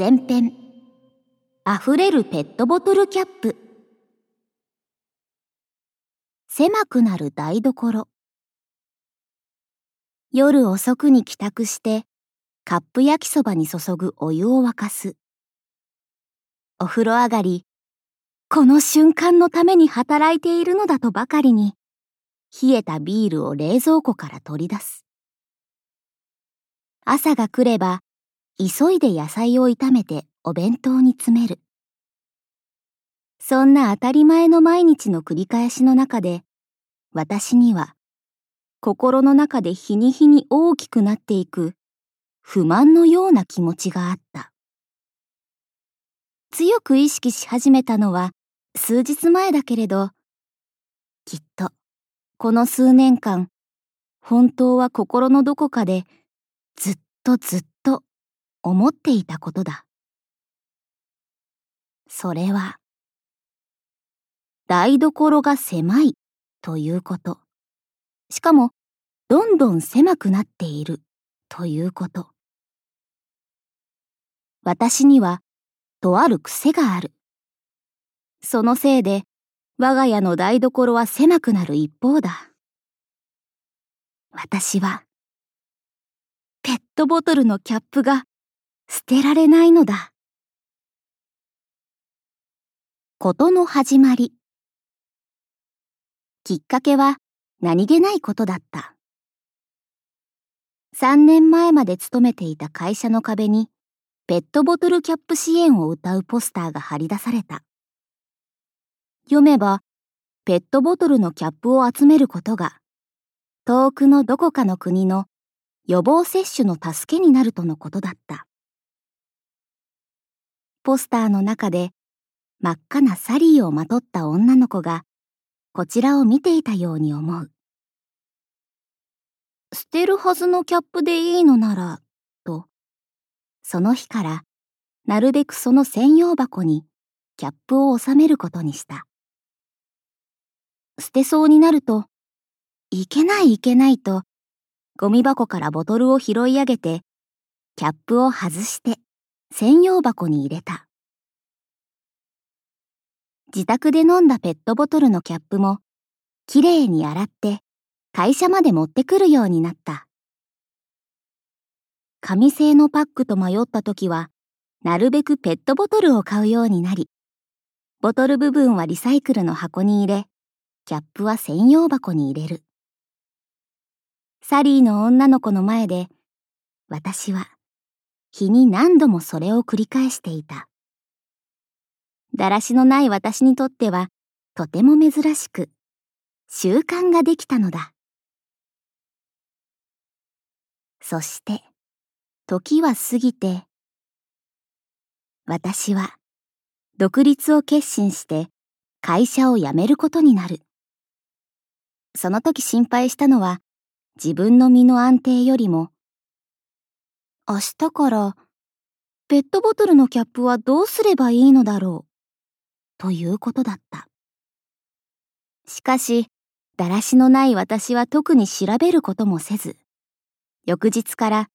前編。溢れるペットボトルキャップ。狭くなる台所。夜遅くに帰宅してカップ焼きそばに注ぐお湯を沸かす。お風呂上がりこの瞬間のために働いているのだとばかりに冷えたビールを冷蔵庫から取り出す。朝が来れば急いで野菜を炒めてお弁当に詰める。そんな当たり前の毎日の繰り返しの中で、私には心の中で日に日に大きくなっていく不満のような気持ちがあった。強く意識し始めたのは数日前だけれど、きっとこの数年間、本当は心のどこかでずっとずっと思っていたことだ。それは、台所が狭いということ。しかも、どんどん狭くなっているということ。私には、とある癖がある。そのせいで、我が家の台所は狭くなる一方だ。私は、ペットボトルのキャップが捨てられないのだ。ことの始まり。きっかけは何気ないことだった。3年前まで勤めていた会社の壁にペットボトルキャップ支援を謳うポスターが貼り出された。読めば、ペットボトルのキャップを集めることが遠くのどこかの国の予防接種の助けになるとのことだった。ポスターの中で真っ赤なサリーをまとった女の子がこちらを見ていたように思う。捨てるはずのキャップでいいのなら、と、その日からなるべくその専用箱にキャップを収めることにした。捨てそうになると、いけないいけないとゴミ箱からボトルを拾い上げて、キャップを外して専用箱に入れた。自宅で飲んだペットボトルのキャップも、きれいに洗って会社まで持ってくるようになった。紙製のパックと迷った時は、なるべくペットボトルを買うようになり、ボトル部分はリサイクルの箱に入れ、キャップは専用箱に入れる。サリーの女の子の前で、私は日に何度もそれを繰り返していた。だらしのない私にとってはとても珍しく、習慣ができたのだ。そして、時は過ぎて、私は独立を決心して会社を辞めることになる。その時心配したのは自分の身の安定よりも、明日からペットボトルのキャップはどうすればいいのだろう、ということだった。しかし、だらしのない私は特に調べることもせず、翌日から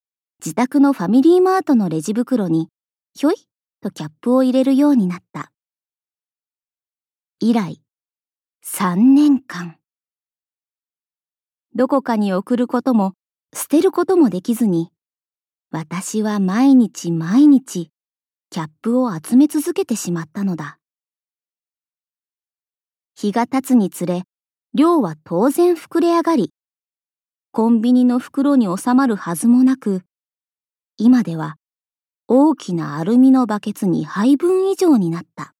自宅のファミリーマートのレジ袋に、ひょいとキャップを入れるようになった。以来、3年間。どこかに送ることも捨てることもできずに、私は毎日毎日キャップを集め続けてしまったのだ。日が経つにつれ、量は当然膨れ上がり、コンビニの袋に収まるはずもなく、今では大きなアルミのバケツ2杯分以上になった。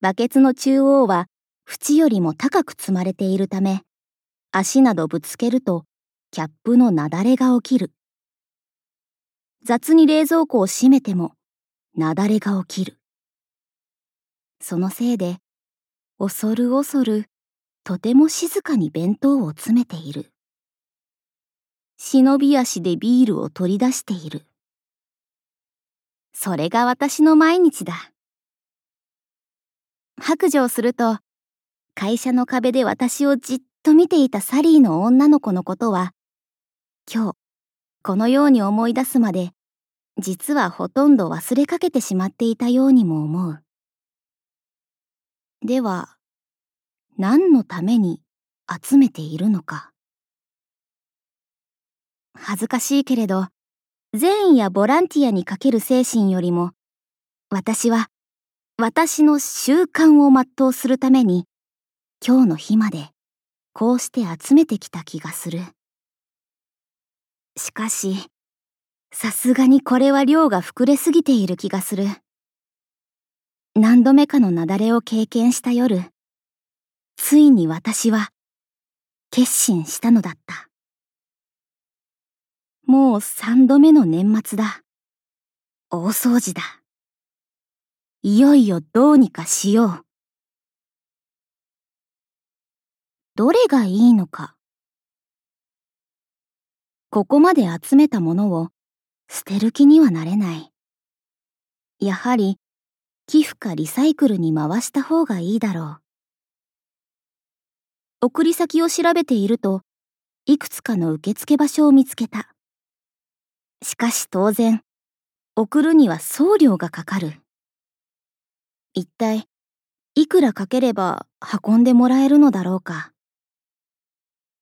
バケツの中央は縁よりも高く積まれているため、足などぶつけるとキャップの雪崩が起きる。雑に冷蔵庫を閉めても雪崩が起きる。そのせいで、恐る恐るとても静かに弁当を詰めている。忍び足でビールを取り出している。それが私の毎日だ。白状すると、会社の壁で私をじっと見ていたサリーの女の子のことは、今日、このように思い出すまで、実はほとんど忘れかけてしまっていたようにも思う。では、何のために集めているのか。恥ずかしいけれど、善意やボランティアにかける精神よりも、私は私の習慣を全うするために、今日の日までこうして集めてきた気がする。しかし、さすがにこれは量が膨れすぎている気がする。何度目かの雪崩を経験した夜、ついに私は決心したのだった。もう三度目の年末だ。大掃除だ。いよいよどうにかしよう。どれがいいのか。ここまで集めたものを捨てる気にはなれない。やはり寄付かリサイクルに回した方がいいだろう。送り先を調べていると、いくつかの受付場所を見つけた。しかし当然、送るには送料がかかる。一体、いくらかければ運んでもらえるのだろうか。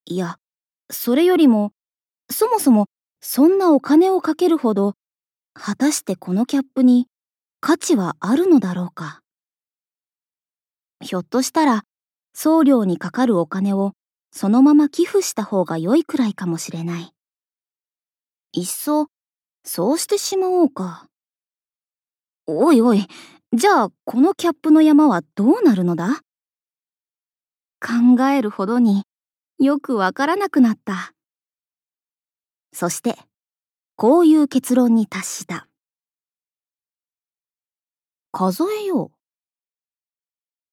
いや、それよりも、そもそもそんなお金をかけるほど、果たしてこのキャップに価値はあるのだろうか？ひょっとしたら、送料にかかるお金をそのまま寄付した方が良いくらいかもしれない。いっそ、そうしてしまおうか。おいおい、じゃあこのキャップの山はどうなるのだ？考えるほどによくわからなくなった。そして、こういう結論に達した。数えよう。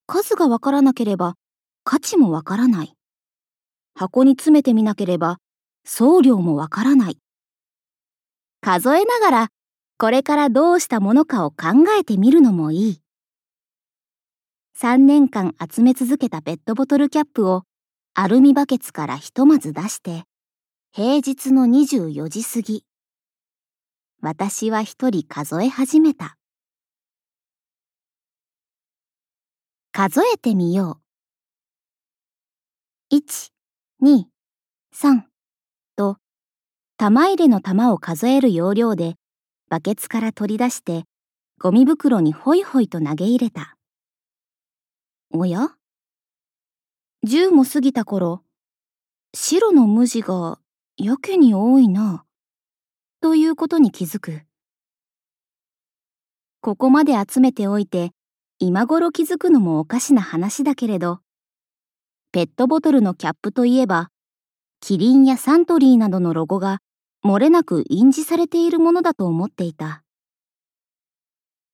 数がわからなければ価値もわからない。箱に詰めてみなければ送料もわからない。数えながらこれからどうしたものかを考えてみるのもいい。3年間集め続けたペットボトルキャップをアルミバケツからひとまず出して、平日の24時過ぎ、私は一人数え始めた。数えてみよう。1、2、3と玉入れの玉を数える要領でバケツから取り出してゴミ袋にホイホイと投げ入れた。おや？10も過ぎた頃、白の無地がやけに多いな、ということに気づく。ここまで集めておいて、今頃気づくのもおかしな話だけれど、ペットボトルのキャップといえば、キリンやサントリーなどのロゴが漏れなく印字されているものだと思っていた。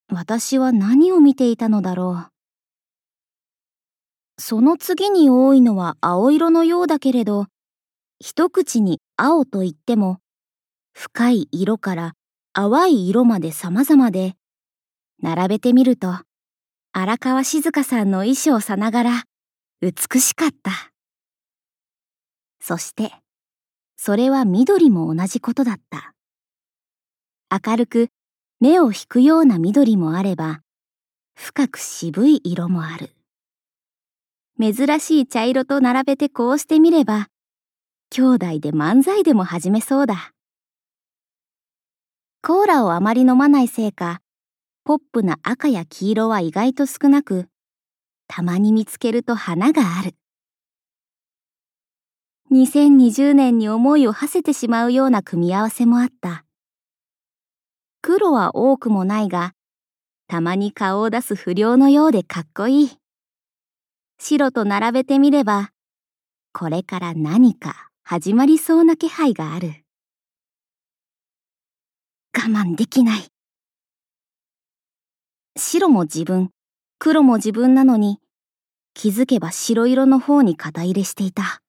私は何を見ていたのだろう。その次に多いのは青色のようだけれど、一口に青と言っても、深い色から淡い色まで様々で、並べてみると、荒川静香さんの衣装さながら美しかった。そして、それは緑も同じことだった。明るく目を引くような緑もあれば、深く渋い色もある。珍しい茶色と並べてこうしてみれば、兄弟で漫才でも始めそうだ。コーラをあまり飲まないせいか、ポップな赤や黄色は意外と少なく、たまに見つけると花がある。2020年に思いを馳せてしまうような組み合わせもあった。黒は多くもないが、たまに顔を出す不良のようでかっこいい。白と並べてみれば、これから何か始まりそうな気配がある。我慢できない。白も自分、黒も自分なのに、気づけば白色の方に肩入れしていた。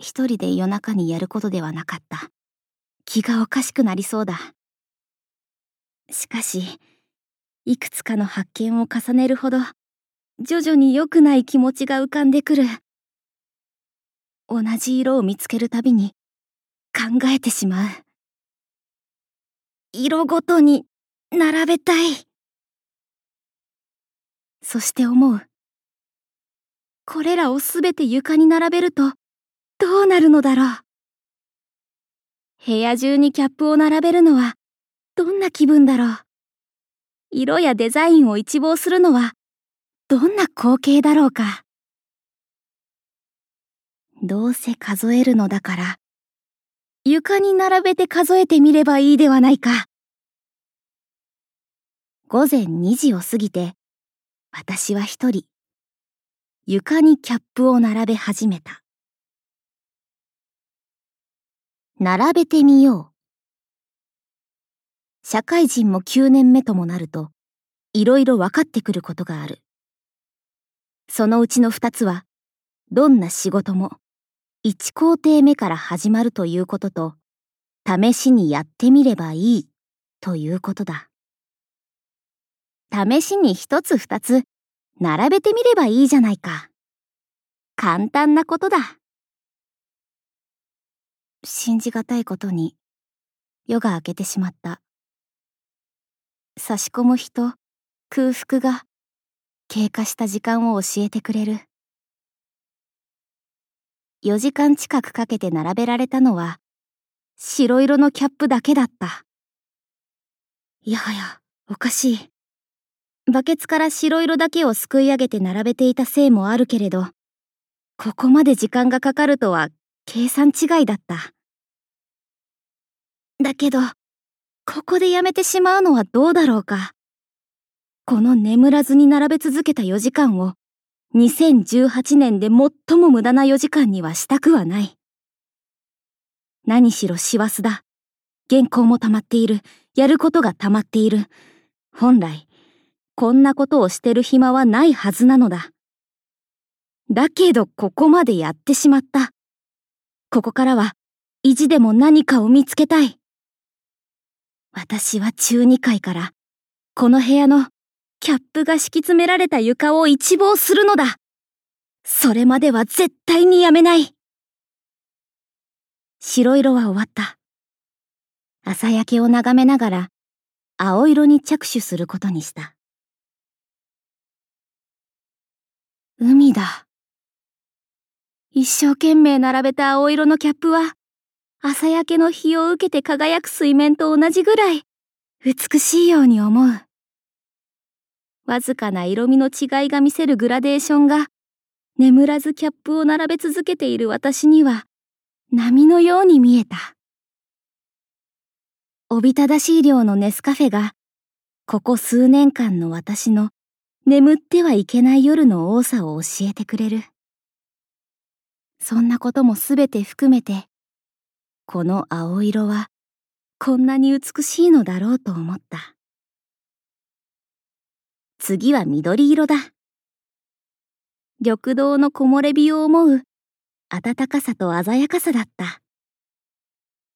一人で夜中にやることではなかった。気がおかしくなりそうだ。しかし、いくつかの発見を重ねるほど、徐々に良くない気持ちが浮かんでくる。同じ色を見つけるたびに、考えてしまう。色ごとに並べたい。そして思う。これらをすべて床に並べると、どうなるのだろう。部屋中にキャップを並べるのは、どんな気分だろう。色やデザインを一望するのは、どんな光景だろうか。どうせ数えるのだから、床に並べて数えてみればいいではないか。午前2時を過ぎて、私は一人、床にキャップを並べ始めた。並べてみよう。社会人も9年目ともなると、いろいろ分かってくることがある。そのうちの二つは、どんな仕事も、一工程目から始まるということと、試しにやってみればいいということだ。試しに一つ二つ並べてみればいいじゃないか。簡単なことだ。信じがたいことに夜が明けてしまった。差し込む人、空腹が経過した時間を教えてくれる。4時間近くかけて並べられたのは白色のキャップだけだった。いやはや、おかしい。バケツから白色だけをすくい上げて並べていたせいもあるけれど、ここまで時間がかかるとは計算違いだった。だけど、ここでやめてしまうのはどうだろうか。この眠らずに並べ続けた4時間を、2018年で最も無駄な4時間にはしたくはない。何しろ師走だ。原稿も溜まっている。やることが溜まっている。本来、こんなことをしてる暇はないはずなのだ。だけどここまでやってしまった。ここからは意地でも何かを見つけたい。私は中二階からこの部屋のキャップが敷き詰められた床を一望するのだ。それまでは絶対にやめない。白色は終わった。朝焼けを眺めながら青色に着手することにした。海だ。一生懸命並べた青色のキャップは、朝焼けの日を受けて輝く水面と同じぐらい、美しいように思う。わずかな色味の違いが見せるグラデーションが、眠らずキャップを並べ続けている私には、波のように見えた。おびただしい量のネスカフェが、ここ数年間の私の眠ってはいけない夜の多さを教えてくれる。そんなこともすべて含めて、この青色はこんなに美しいのだろうと思った。次は緑色だ。緑道の木漏れ日を思う暖かさと鮮やかさだった。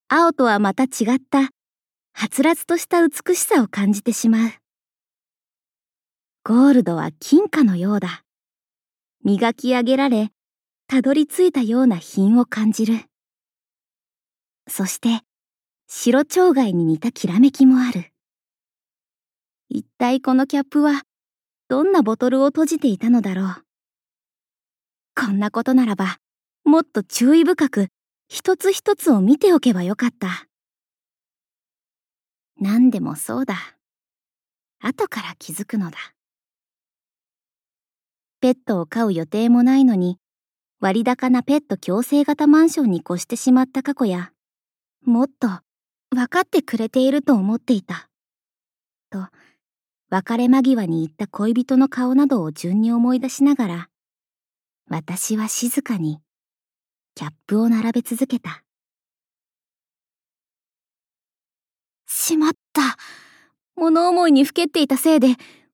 青とはまた違ったはつらつとした美しさを感じてしまう。ゴールドは金貨のようだ。磨き上げられ、たどり着いたような品を感じる。そして、白蝶貝に似たきらめきもある。一体このキャップは、どんなボトルを閉じていたのだろう。こんなことならば、もっと注意深く、一つ一つを見ておけばよかった。何でもそうだ。後から気づくのだ。ペットを飼う予定もないのに、割高なペット共生型マンションに越してしまった過去や、もっと分かってくれていると思っていた。と、別れ間際に言った恋人の顔などを順に思い出しながら、私は静かにキャップを並べ続けた。しまった。物思いにふけっていたせいで、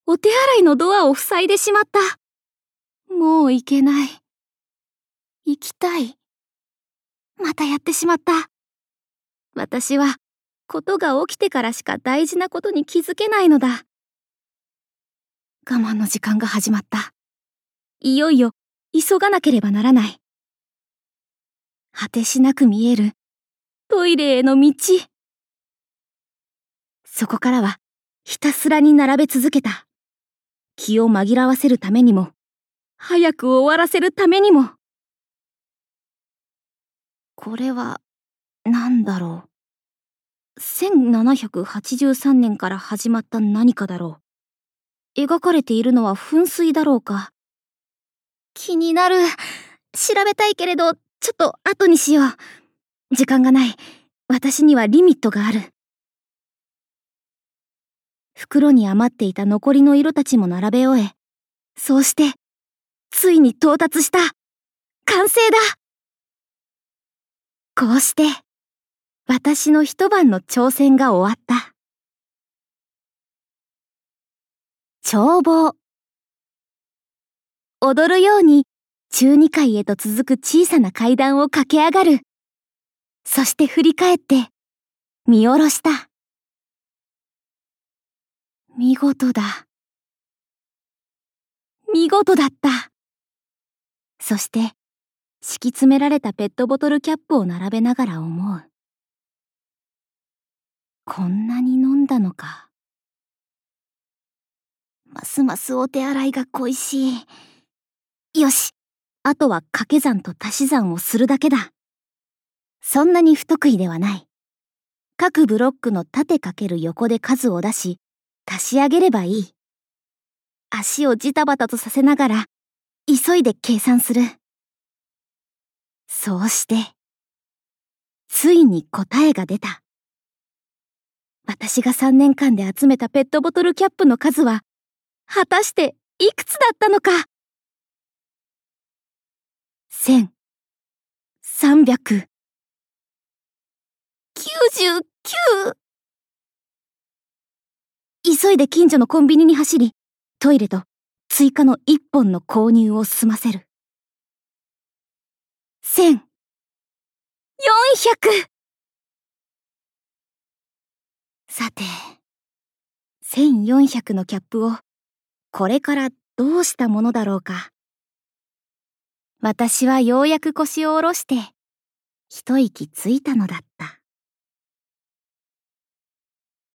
お手洗いのドアを塞いでしまった。もう行けない。行きたい。またやってしまった。私は、ことが起きてからしか大事なことに気づけないのだ。我慢の時間が始まった。いよいよ、急がなければならない。果てしなく見える、トイレへの道。そこからはひたすらに並べ続けた。気を紛らわせるためにも、早く終わらせるためにも。これは、何だろう。1783年から始まった何かだろう。描かれているのは噴水だろうか？気になる。調べたいけれど、ちょっと後にしよう。時間がない。私にはリミットがある。袋に余っていた残りの色たちも並べ終え、そうして、ついに到達した完成だこうして、私の一晩の挑戦が終わった。眺望。踊るように中二階へと続く小さな階段を駆け上がる。そして振り返って見下ろした。見事だ。見事だった。そして、敷き詰められたペットボトルキャップを並べながら思う。こんなに飲んだのか。ますますお手洗いが恋しい。よし、あとは掛け算と足し算をするだけだ。そんなに不得意ではない。各ブロックの縦かける横で数を出し、足し上げればいい。足をジタバタとさせながら、急いで計算する。そうして、ついに答えが出た。私が3年間で集めたペットボトルキャップの数は、果たしていくつだったのか千、三百、九十九。急いで近所のコンビニに走り、トイレと追加の一本の購入を済ませる。千、四百さて、千四百のキャップをこれからどうしたものだろうか。私はようやく腰を下ろして、一息ついたのだった。